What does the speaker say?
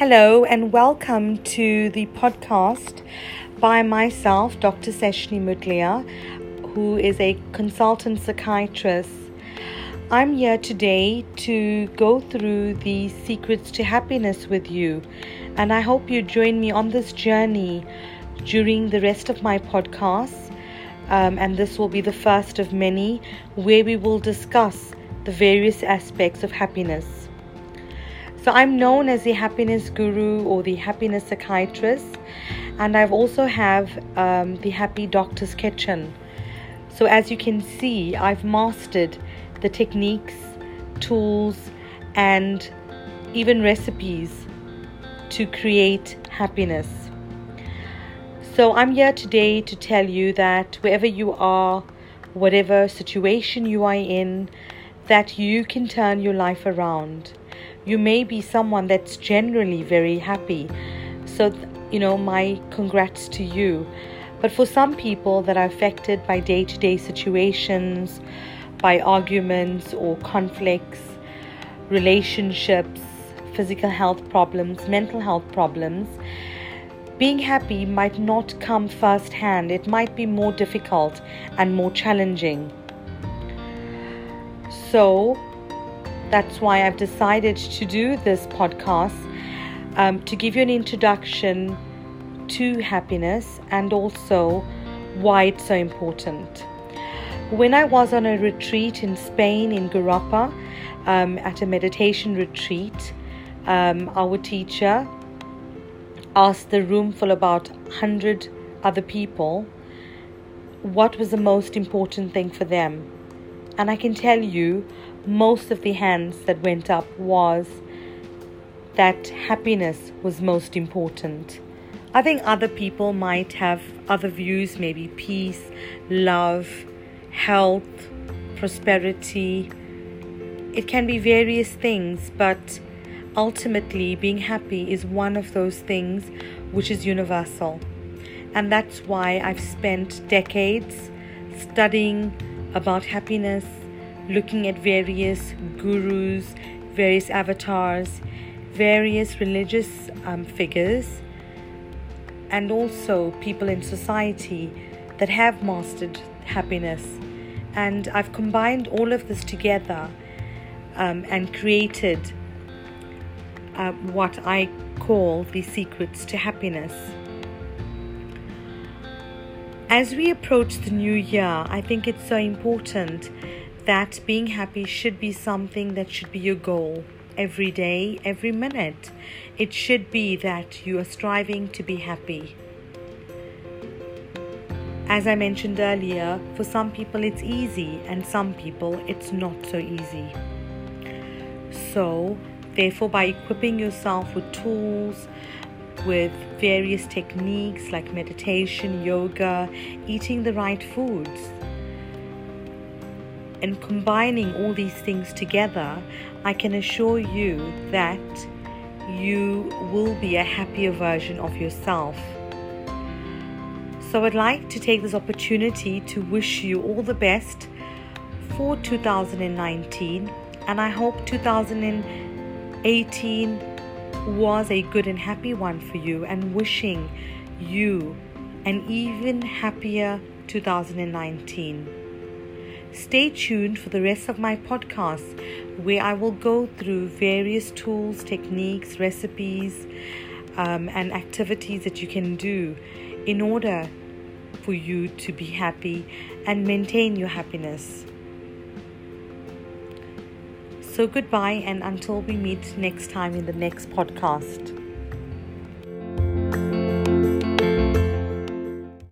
Hello, and welcome to the podcast by myself, Dr. Seshni Moodliar, who is a consultant psychiatrist. I'm here today to go through the secrets to happiness with you, and I hope you join me on this journey during the rest of my podcasts. Um, and this will be the first of many where we will discuss the various aspects of happiness. So I'm known as the happiness guru or the happiness psychiatrist, and I've also have um, the happy doctor's kitchen. So as you can see, I've mastered the techniques, tools, and even recipes to create happiness. So I'm here today to tell you that wherever you are, whatever situation you are in, that you can turn your life around you may be someone that's generally very happy. So, you know, my congrats to you. But for some people that are affected by day to day situations, by arguments or conflicts, relationships, physical health problems, mental health problems, being happy might not come firsthand. It might be more difficult and more challenging. So, that's why I've decided to do this podcast um, to give you an introduction to happiness and also why it's so important. When I was on a retreat in Spain, in Guarapa, um, at a meditation retreat, um, our teacher asked the room full about 100 other people what was the most important thing for them. And I can tell you, most of the hands that went up was that happiness was most important. I think other people might have other views, maybe peace, love, health, prosperity. It can be various things, but ultimately, being happy is one of those things which is universal. And that's why I've spent decades studying about happiness, looking at various gurus, various avatars, various religious um, figures, and also people in society that have mastered happiness. And I've combined all of this together um, and created uh, what I call the secrets to happiness. As we approach the new year, I think it's so important that being happy should be something that should be your goal every day, every minute. It should be that you are striving to be happy. As I mentioned earlier, for some people it's easy and some people it's not so easy. So, therefore, by equipping yourself with tools, with various techniques like meditation, yoga, eating the right foods, and combining all these things together, I can assure you that you will be a happier version of yourself. So, I'd like to take this opportunity to wish you all the best for 2019, and I hope 2018 was a good and happy one for you, and wishing you an even happier 2019. Stay tuned for the rest of my podcast, where I will go through various tools, techniques, recipes, um, and activities that you can do in order for you to be happy and maintain your happiness. So, goodbye, and until we meet next time in the next podcast.